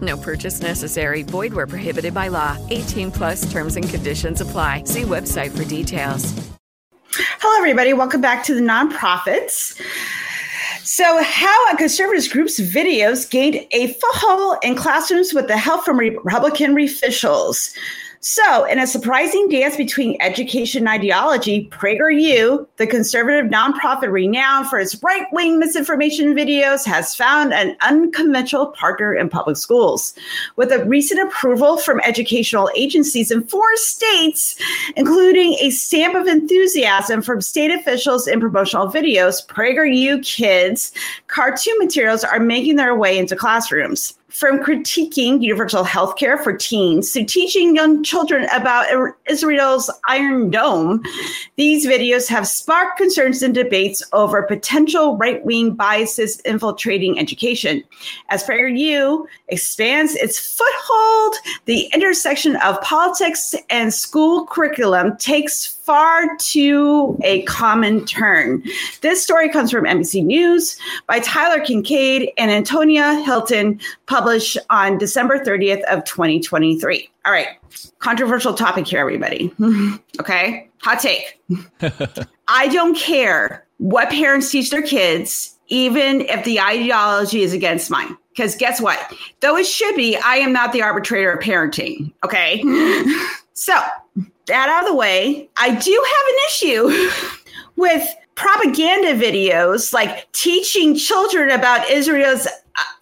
No purchase necessary. Void where prohibited by law. 18 plus terms and conditions apply. See website for details. Hello, everybody. Welcome back to the nonprofits. So, how a conservative group's videos gained a foothold in classrooms with the help from Republican officials. So, in a surprising dance between education and ideology, PragerU, the conservative nonprofit renowned for its right wing misinformation videos, has found an unconventional partner in public schools. With a recent approval from educational agencies in four states, including a stamp of enthusiasm from state officials in promotional videos, PragerU Kids cartoon materials are making their way into classrooms from critiquing universal health care for teens to teaching young children about Israel's Iron Dome, these videos have sparked concerns and debates over potential right wing biases infiltrating education. As PragerU expands its foothold, the intersection of politics and school curriculum takes far too a common turn. This story comes from NBC News by Tyler Kingkade and Antonia Hylton, published on December 30th of 2023. All right, controversial topic here, everybody. okay, hot take. I don't care what parents teach their kids, even if the ideology is against mine. Because guess what? Though it should be, I am not the arbitrator of parenting. Okay. so that out of the way, I do have an issue with propaganda videos like teaching children about Israel's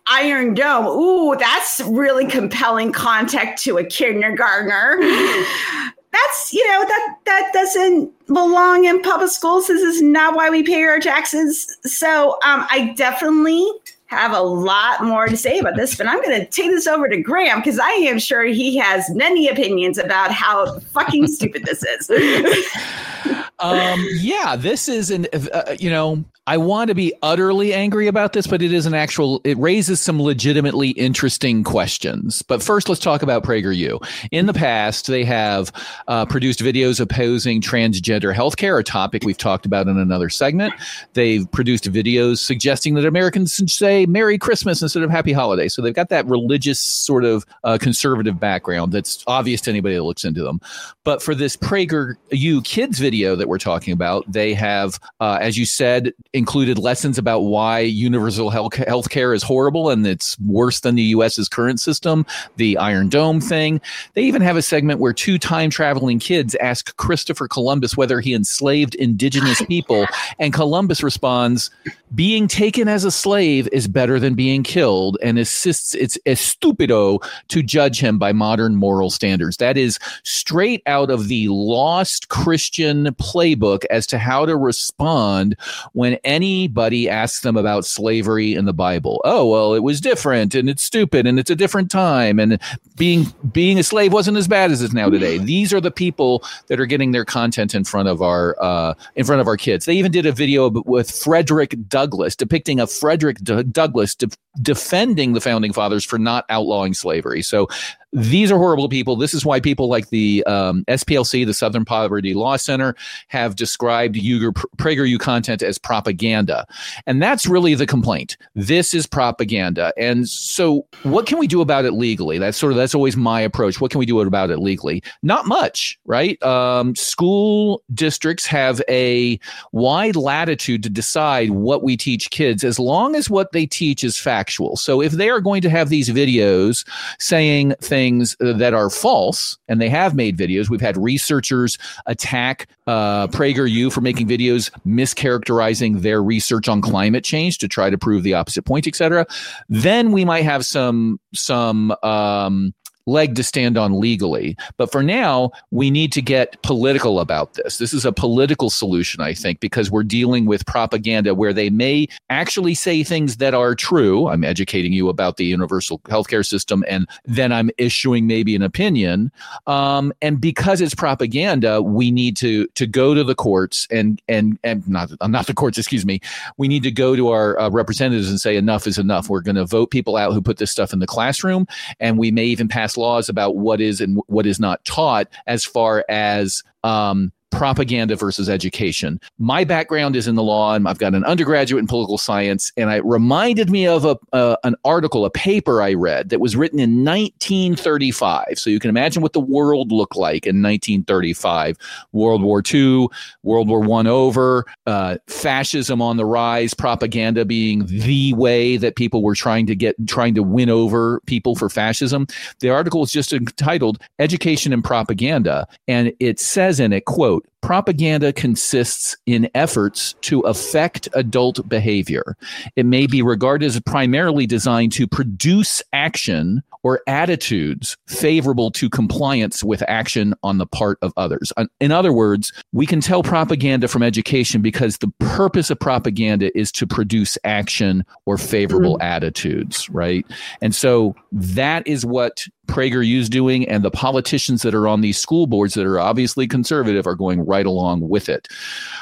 Iron Dome. Ooh, that's really compelling content to a kindergartner. That's you know that that doesn't belong in public schools. This is not why we pay our taxes. So um, I definitely have a lot more to say about this, but I'm going to take this over to Graham because I am sure he has many opinions about how fucking stupid this is. um, yeah, this is an, uh, you know, I want to be utterly angry about this, but it is an actual, it raises some legitimately interesting questions. But first, let's talk about PragerU. In the past, they have uh, produced videos opposing transgender healthcare, a topic we've talked about in another segment. They've produced videos suggesting that Americans should say Merry Christmas instead of Happy Holiday. So they've got that religious sort of uh, conservative background that's obvious to anybody that looks into them. But for this PragerU kids video that we're talking about, they have, uh, as you said, included lessons about why universal health care is horrible and it's worse than the US's current system, the Iron Dome thing. They even have a segment where two time traveling kids ask Christopher Columbus whether he enslaved indigenous people. And Columbus responds, being taken as a slave is better than being killed and insists it's estupido to judge him by modern moral standards. That is straight out of the lost Christian playbook as to how to respond when anybody asks them about slavery in the Bible. Oh, well, it was different and it's stupid and it's a different time and being being a slave wasn't as bad as it's now today. These are the people that are getting their content in front of our uh, in front of our kids. They even did a video with Frederick Douglass depicting a Frederick D- Douglass de- defending the founding fathers for not outlawing slavery. So these are horrible people. This is why people like the um, SPLC, the Southern Poverty Law Center, have described Uyghur, PragerU content as propaganda. And that's really the complaint. This is propaganda. And so what can we do about it legally? That's sort of, that's always my approach. What can we do about it legally? Not much, right? Um, school districts have a wide latitude to decide what we teach kids as long as what they teach is factual. So if they are going to have these videos saying things things uh, that are false, and they have made videos. We've had researchers attack uh, PragerU for making videos mischaracterizing their research on climate change to try to prove the opposite point, etc. Then we might have some some um, leg to stand on legally. But for now, we need to get political about this. This is a political solution, I think, because we're dealing with propaganda where they may actually say things that are true. I'm educating you about the universal healthcare system, and then I'm issuing maybe an opinion. Um, and because it's propaganda, we need to to go to the courts and and and not not the courts, excuse me. We need to go to our uh, representatives and say enough is enough. We're going to vote people out who put this stuff in the classroom, and we may even pass laws about what is and what is not taught as far as um, propaganda versus education. My background is in the law, and I've got an undergraduate in political science, and it reminded me of a, an article, a paper I read that was written in 1935. So you can imagine what the world looked like in 1935. World War II, World War One over, uh, fascism on the rise, propaganda being the way that people were trying to get, trying to win over people for fascism. The article is just entitled "Education and Propaganda," and it says in it, "quote." Propaganda consists in efforts to affect adult behavior. It may be regarded as primarily designed to produce action or attitudes favorable to compliance with action on the part of others. In other words, we can tell propaganda from education because the purpose of propaganda is to produce action or favorable mm-hmm. attitudes, right? And so that is what PragerU's doing, and the politicians that are on these school boards that are obviously conservative are going right along with it.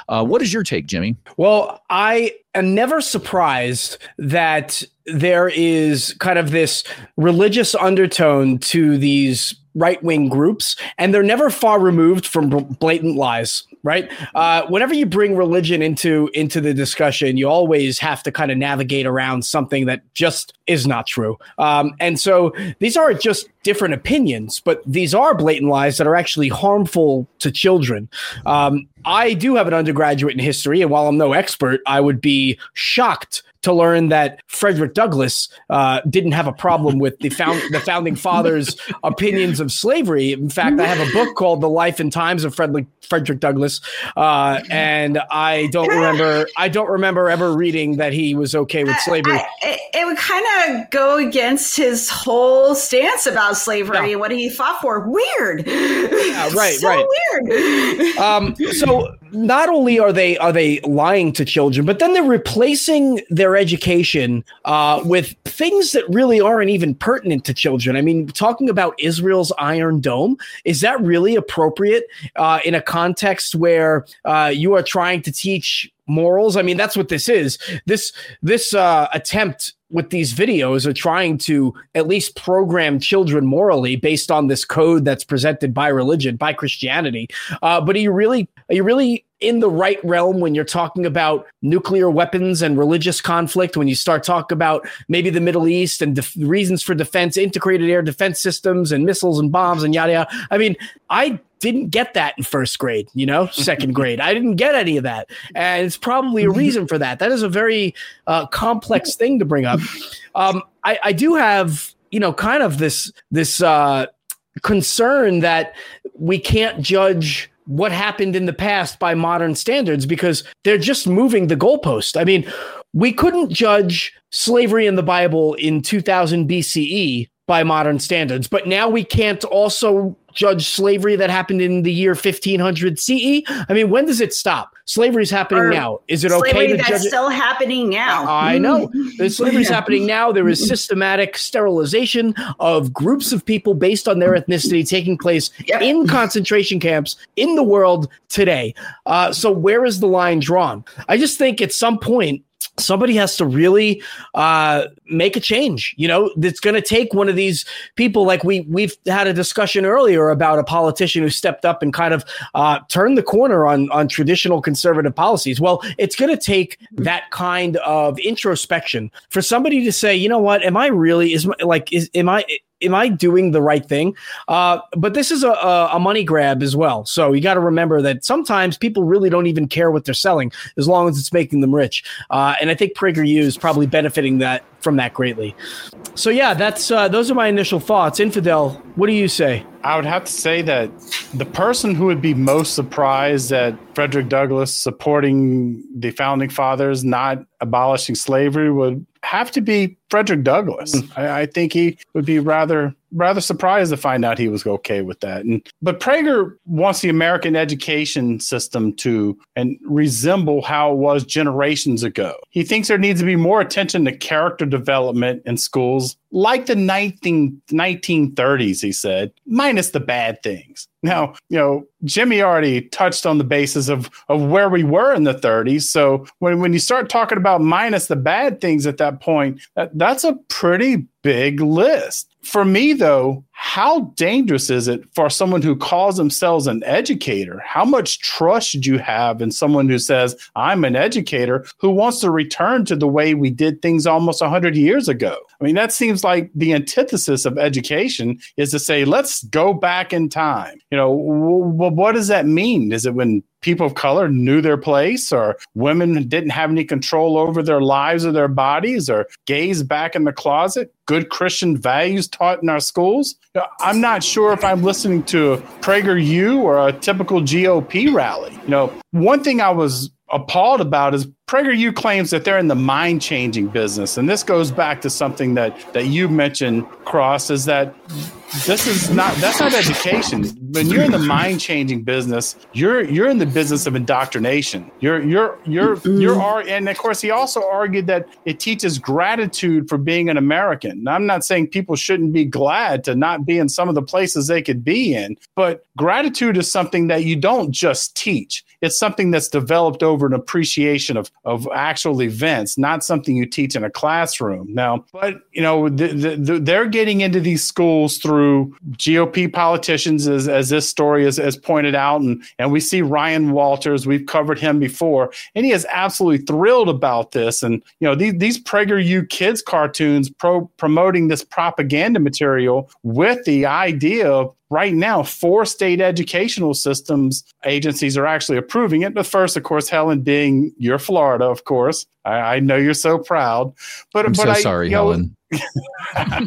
Uh, what is your take, Jimmy? Well, I am never surprised that there is kind of this religious undertone to these right wing groups, and they're never far removed from blatant lies. Right? Uh, whenever you bring religion into into the discussion, you always have to kind of navigate around something that just is not true. Um, and so these aren't just different opinions, but these are blatant lies that are actually harmful to children. Um, I do have an undergraduate in history, and while I'm no expert, I would be shocked to learn that Frederick Douglass uh, didn't have a problem with the found the founding fathers' opinions of slavery. In fact, I have a book called "The Life and Times of Frederick Frederick Douglass," uh, and I don't remember I don't remember ever reading that he was okay with slavery. I, I, it would kind of go against his whole stance about slavery yeah. and what he fought for. Weird. Yeah, right, so right. Weird. Um, so not only are they are they lying to children, but then they're replacing their education uh, with things that really aren't even pertinent to children. I mean, talking about Israel's Iron Dome is that really appropriate uh, in a context where uh, you are trying to teach morals? I mean, that's what this is. This this uh, attempt with these videos are trying to at least program children morally based on this code that's presented by religion, by Christianity. Uh, but are you really are you really in the right realm when you're talking about nuclear weapons and religious conflict? When you start talking about maybe the Middle East and def- reasons for defense, integrated air defense systems, and missiles and bombs and yada yada. I mean, I didn't get that in first grade, you know, second grade. I didn't get any of that. And it's probably a reason for that. That is a very uh, complex thing to bring up. Um, I, I, do have, you know, kind of this, this uh, concern that we can't judge what happened in the past by modern standards because they're just moving the goalpost. I mean, we couldn't judge slavery in the Bible in 2000 BCE by modern standards. But now we can't also judge slavery that happened in the year 1500 CE. I mean, when does it stop? Slavery is happening or now. Is it okay to that's still it? happening now? I know. The slavery is happening now. There is systematic sterilization of groups of people based on their ethnicity taking place yep. in concentration camps in the world today. Uh, so where is the line drawn? I just think at some point somebody has to really uh, make a change. You know, it's going to take one of these people. Like we we've had a discussion earlier about a politician who stepped up and kind of uh, turned the corner on on traditional conservative policies. Well, it's going to take that kind of introspection for somebody to say, you know what, am I really is my, like is am I am I doing the right thing? Uh, but this is a, a, money grab as well. So you got to remember that sometimes people really don't even care what they're selling as long as it's making them rich. Uh, and I think PragerU is probably benefiting that from that greatly. So yeah, that's uh, those are my initial thoughts. Infidel, what do you say? I would have to say that the person who would be most surprised at Frederick Douglass supporting the founding fathers not abolishing slavery would have to be Frederick Douglass. Mm. I, I, think he would be rather rather surprised to find out he was okay with that. And but Prager wants the American education system to and resemble how it was generations ago. He thinks there needs to be more attention to character development in schools, like the 19, 1930s, he said, minus the bad things. Now, you know, Jimmy already touched on the basis of, of where we were in the 30s. So when, when you start talking about minus the bad things at that point, that, that's a pretty big list. For me, though, how dangerous is it for someone who calls themselves an educator? How much trust should you have in someone who says, I'm an educator, who wants to return to the way we did things almost 100 years ago? I mean, that seems like the antithesis of education is to say, let's go back in time. You know, w- what does that mean? Is it when people of color knew their place or women didn't have any control over their lives or their bodies or gays back in the closet good christian values taught in our schools i'm not sure if i'm listening to prager-u or a typical gop rally you know one thing i was appalled about is PragerU claims that they're in the mind changing business. And this goes back to something that, that you mentioned, Cross, is that this is not that's not education. When you're in the mind changing business, you're you're in the business of indoctrination. You're you're you're you're and of course he also argued that it teaches gratitude for being an American. Now, I'm not saying people shouldn't be glad to not be in some of the places they could be in, but gratitude is something that you don't just teach. It's something that's developed over an appreciation of of actual events, not something you teach in a classroom. Now, but you know, the, the, the, they're getting into these schools through GOP politicians, as, as this story is, has pointed out, and and we see Ryan Walters. We've covered him before, and he is absolutely thrilled about this. And you know, these these PragerU kids cartoons pro, promoting this propaganda material with the idea of right now, four state educational systems agencies are actually approving it. The first, of course, Helen, being your Florida, of course. I, I know you're so proud. But I'm but so I, sorry, you know, Helen. I,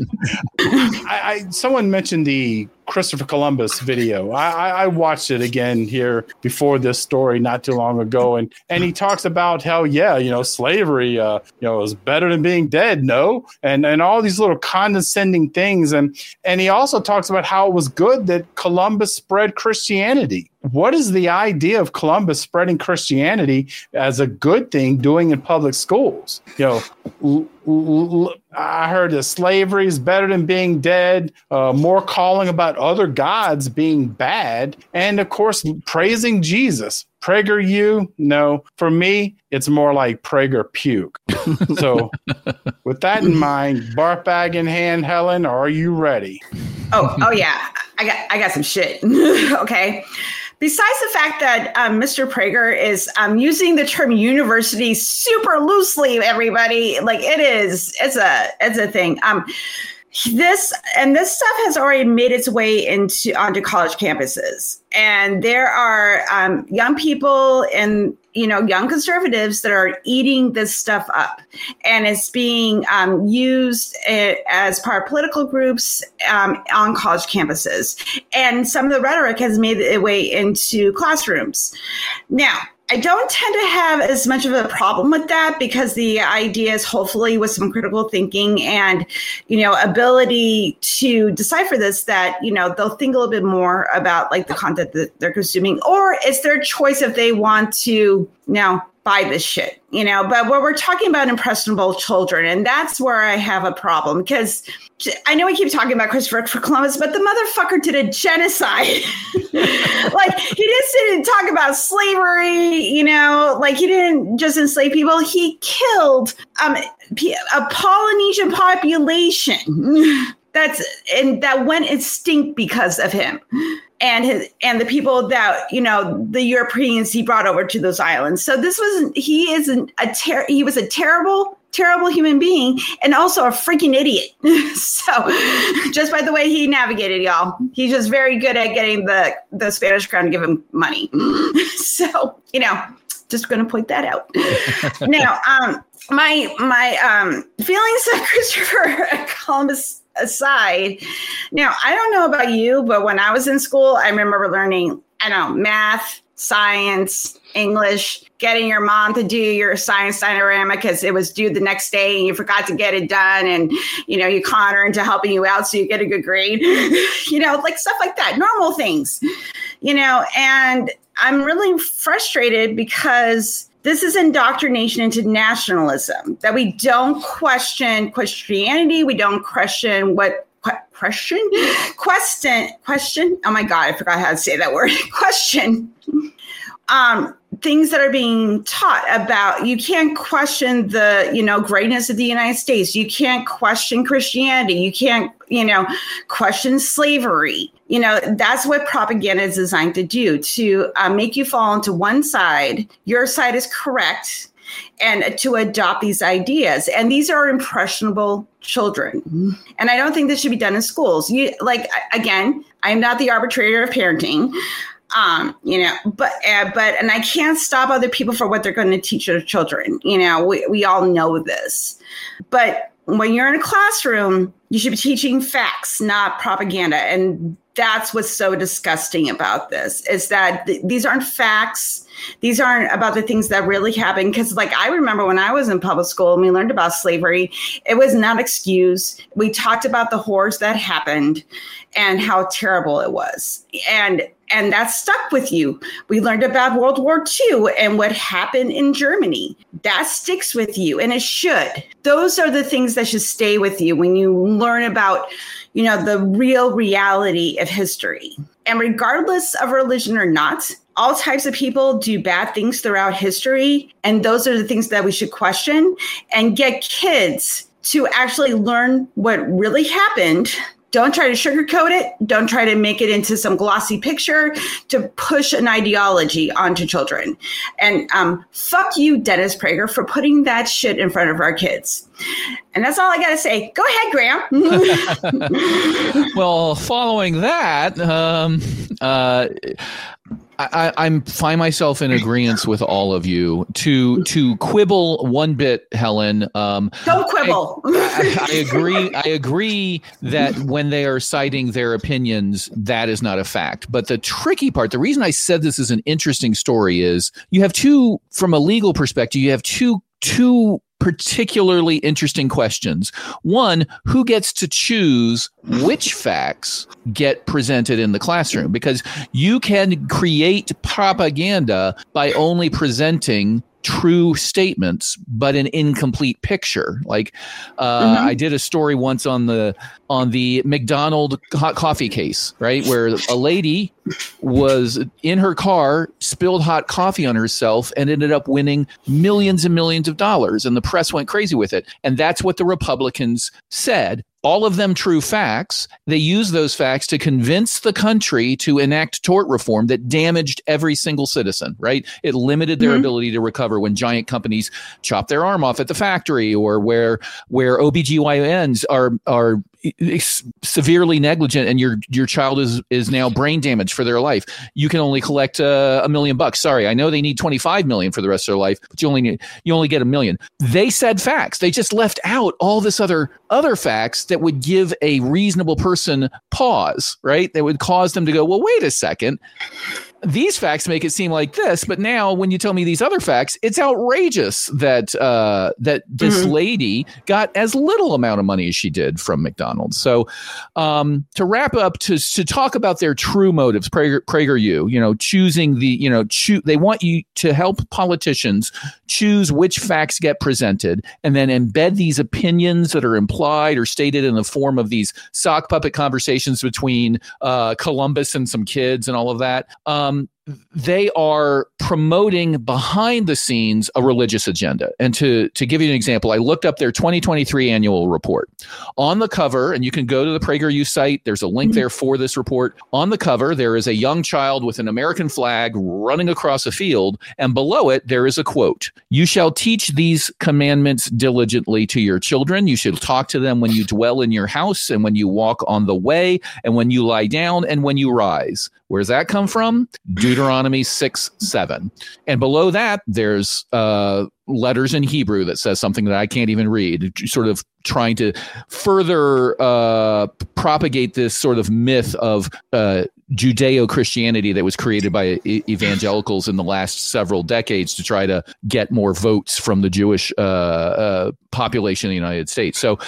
I, someone mentioned the Christopher Columbus video. I, I, watched it again here before this story not too long ago, and and he talks about how yeah, you know, slavery, uh, you know, is better than being dead, no, and and all these little condescending things, and and he also talks about how it was good that Columbus spread Christianity what is the idea of Columbus spreading Christianity as a good thing doing in public schools? You know, l- l- I heard that slavery is better than being dead, uh, more calling about other gods being bad, and of course, praising Jesus. Prager you? no. For me, it's more like Prager puke. so, with that in mind, barf bag in hand, Helen, are you ready? Oh, oh yeah. I got, I got some shit. okay. Besides the fact that um, Mr. Prager is um, using the term university super loosely, everybody, like it is, it's a, it's a thing. Um, this and this stuff has already made its way into onto college campuses and there are um, young people and you know young conservatives that are eating this stuff up. And it's being um, used eh, as part of political groups um, on college campuses. And some of the rhetoric has made its way into classrooms. Now I don't tend to have as much of a problem with that because the idea is hopefully with some critical thinking and, you know, ability to decipher this that, you know, they'll think a little bit more about like the content that they're consuming or it's their choice if they want to, know, buy this shit, you know. But when we're talking about impressionable children, and that's where I have a problem because I know we keep talking about Christopher Columbus, but the motherfucker did a genocide. like he just didn't talk about slavery, you know, like he didn't just enslave people. He killed um, a Polynesian population. That's and that went extinct because of him and his and the people that you know the Europeans he brought over to those islands. So this was he is an, a ter- he was a terrible terrible human being and also a freaking idiot. so, just by the way he navigated, y'all, he's just very good at getting the the Spanish crown to give him money. so, you know, just going to point that out. now, um, my my um, feelings of Christopher Columbus aside, now I don't know about you, but when I was in school, I remember learning, I know, math, science, English, getting your mom to do your science diorama because it was due the next day and you forgot to get it done. And, you know, you con her into helping you out so you get a good grade, you know, like stuff like that, normal things, you know, and I'm really frustrated because this is indoctrination into nationalism that we don't question Christianity, we don't question what question? Question question? Oh my god i forgot how to say that word question. Um things that are being taught about you can't question the you know greatness of the united states. You can't question christianity. You can't you know question slavery you know that's what propaganda is designed to do to uh, make you fall into one side. Your side is correct and to adopt these ideas. And these are impressionable children. And i don't think this should be done in schools. You like again i'm not the arbitrator of parenting um you know but uh, but and i can't stop other people for what they're going to teach their children. You know we, we all know this. But when you're in a classroom you should be teaching facts not propaganda. And that's what's so disgusting about this is that th- these aren't facts these aren't about the things that really happened because like i remember when i was in public school and we learned about slavery it was not excused we talked about the horrors that happened and how terrible it was and and that stuck with you. We learned about World War II and what happened in Germany. That sticks with you, and it should. Those are the things that should stay with you when you learn about, you know, the real reality of history. And regardless of religion or not, all types of people do bad things throughout history. And those are the things that we should question and get kids to actually learn what really happened don't try to sugarcoat it. Don't try to make it into some glossy picture to push an ideology onto children. And um, fuck you, Dennis Prager, for putting that shit in front of our kids. And that's all I got to say. Go ahead, Graham. well, following that, um, uh, I, I'm find myself in agreement with all of you to to quibble one bit, Helen. Um, Don't quibble. I, I, I, agree. I agree that when they are citing their opinions, that is not a fact. But the tricky part, the reason I said this is an interesting story, is you have two, from a legal perspective, you have two two particularly interesting questions. One, who gets to choose which facts get presented in the classroom? Because you can create propaganda by only presenting true statements but an incomplete picture. Like uh, mm-hmm. i did a story once on the on the mcdonald hot coffee case right? Where a lady was in her car spilled hot coffee on herself and ended up winning millions and millions of dollars. And the press went crazy with it. And that's what the republicans said all of them true facts. They use those facts to convince the country to enact tort reform that damaged every single citizen, right? It limited their mm-hmm. ability to recover when giant companies chop their arm off at the factory or where where OBGYNs are are severely negligent and your your child is is now brain damaged for their life. You can only collect uh, a million bucks. Sorry i know they need 25 million for the rest of their life but you only need you only get a million. They said facts. They just left out all this other other facts that would give a reasonable person pause right? That would cause them to go well wait a second these facts make it seem like this, but now when you tell me these other facts, it's outrageous that uh, that this mm-hmm. lady got as little amount of money as she did from McDonald's. So um, to wrap up, to to talk about their true motives, Prager, Prager you, you know, choosing the, you know, choo- they want you to help politicians choose which facts get presented, and then embed these opinions that are implied or stated in the form of these sock puppet conversations between uh, Columbus and some kids and all of that. Um, um, they are promoting behind the scenes a religious agenda. And to, to give you an example, I looked up their 2023 annual report. On the cover, and you can go to the PragerU site, there's a link mm-hmm. there for this report. On the cover, there is a young child with an American flag running across a field, and below it, there is a quote You shall teach these commandments diligently to your children. You should talk to them when you dwell in your house, and when you walk on the way, and when you lie down, and when you rise. Where's that come from? Deuteronomy 6 7. And below that, there's uh, letters in Hebrew that says something that I can't even read, sort of trying to further uh, propagate this sort of myth of uh, Judeo Christianity that was created by evangelicals in the last several decades to try to get more votes from the Jewish uh, uh, population in the United States. So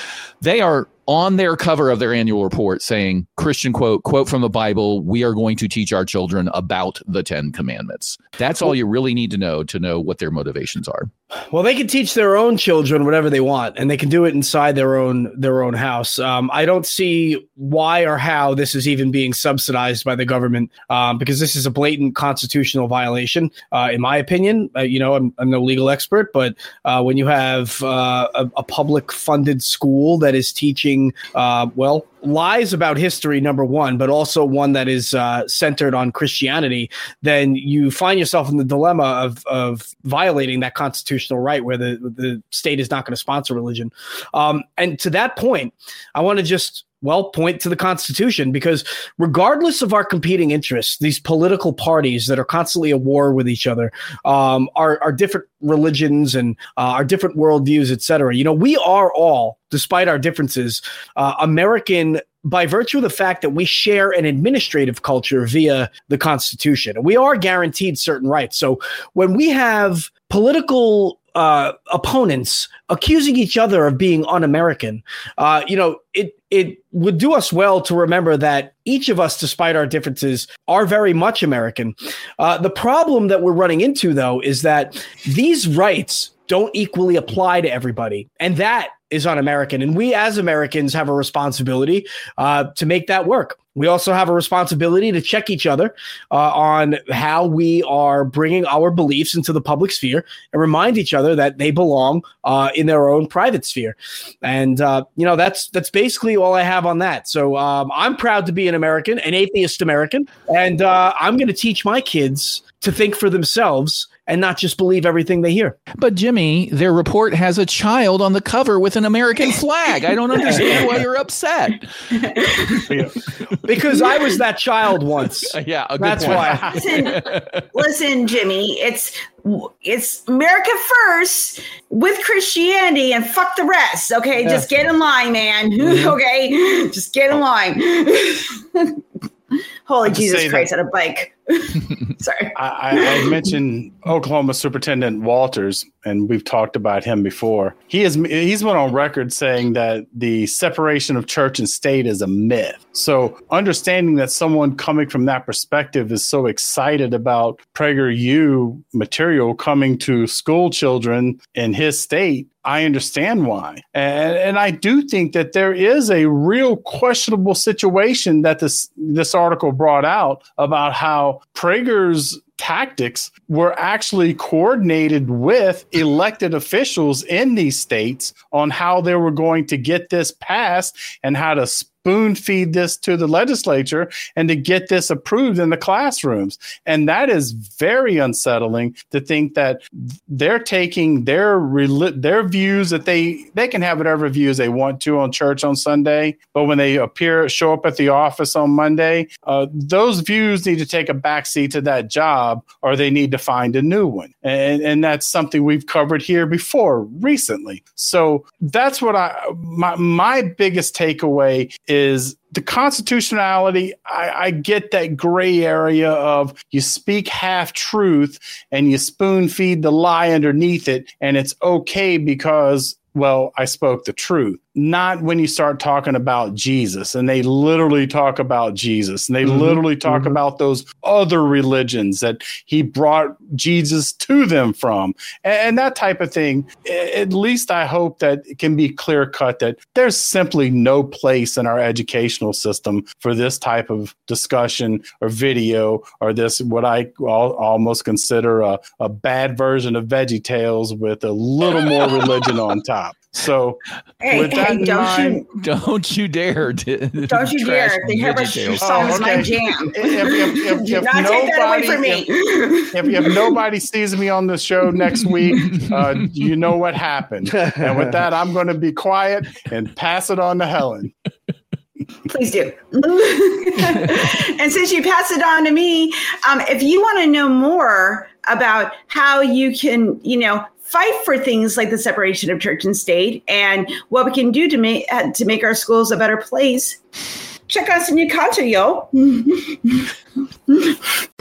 they are on their cover of their annual report saying Christian quote, quote from the Bible, we are going to teach our children about the 10 commandments. That's all you really need to know to know what their motivations are. Well, they can teach their own children whatever they want, and they can do it inside their own their own house. Um, I don't see why or how this is even being subsidized by the government, um, because this is a blatant constitutional violation, uh, in my opinion. Uh, you know, I'm, I'm, no legal expert, but uh, when you have uh, a, a public funded school that is teaching, uh, well, lies about history, number one, but also one that is uh, centered on Christianity, then you find yourself in the dilemma of, of violating that constitutional right where the, the state is not going to sponsor religion. Um, and to that point, I want to just well, point to the Constitution because, regardless of our competing interests, these political parties that are constantly at war with each other um, are, are different religions and uh, our different worldviews, et cetera. You know, we are all, despite our differences, uh, American by virtue of the fact that we share an administrative culture via the Constitution. We are guaranteed certain rights. So when we have political uh, opponents accusing each other of being un-American, uh, you know, it it would do us well to remember that each of us, despite our differences, are very much American. Uh, the problem that we're running into, though, is that these rights don't equally apply to everybody, and that is un-American. And we, as Americans, have a responsibility uh, to make that work. We also have a responsibility to check each other uh, on how we are bringing our beliefs into the public sphere and remind each other that they belong uh, in their own private sphere. And uh, you know that's that's basically all I have on that. So um, I'm proud to be an American, an atheist American, and uh, I'm going to teach my kids to think for themselves and not just believe everything they hear. But Jimmy, their report has a child on the cover with an American flag. I don't understand why you're upset. because I was that child once. yeah, that's point. why. Listen, listen, Jimmy, it's it's America first with Christianity and fuck the rest. Okay, yeah. just get in line, man. Mm-hmm. okay, just get in line. Holy Jesus Christ, that, on a bike. Sorry. I, I, mentioned Oklahoma Superintendent Walters, and we've talked about him before. He is he's been on record saying that the separation of church and state is a myth. So understanding that someone coming from that perspective is so excited about PragerU material coming to school children in his state I understand why. And, and I do think that there is a real questionable situation that this this article brought out about how Prager's tactics were actually coordinated with elected officials in these states on how they were going to get this passed and how to spoon feed this to the legislature and to get this approved in the classrooms. And that is very unsettling to think that they're taking their their views that they they can have whatever views they want to on church on Sunday, but when they appear show up at the office on Monday, uh, those views need to take a backseat to that job, or they need to find a new one. And and that's something we've covered here before recently. So that's what I my my biggest takeaway is is the constitutionality. I, I, get that gray area of you speak half truth and you spoon feed the lie underneath it, and it's okay because well, I spoke the truth. Not when you start talking about Jesus and they literally talk about Jesus and they mm-hmm. literally talk mm-hmm. about those other religions that he brought Jesus to them from and, and that type of thing. At least I hope that it can be clear cut that there's simply no place in our educational system for this type of discussion or video or this, what I almost consider a, a bad version of Veggie Tales with a little more religion on top. So, hey, with that hey, don't mind, you don't you dare! To, don't you dare! The Hairbrush song is my jam. If, if, if, if nobody, if, if, if, nobody sees me on the show next week, uh, you know what happened. And with that, I'm going to be quiet and pass it on to Helen. Please do. and since you pass it on to me, um, if you want to know more about how you can, you know, fight for things like the separation of church and state and what we can do to make uh, to make our schools a better place. Check out some new content yo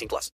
18 plus.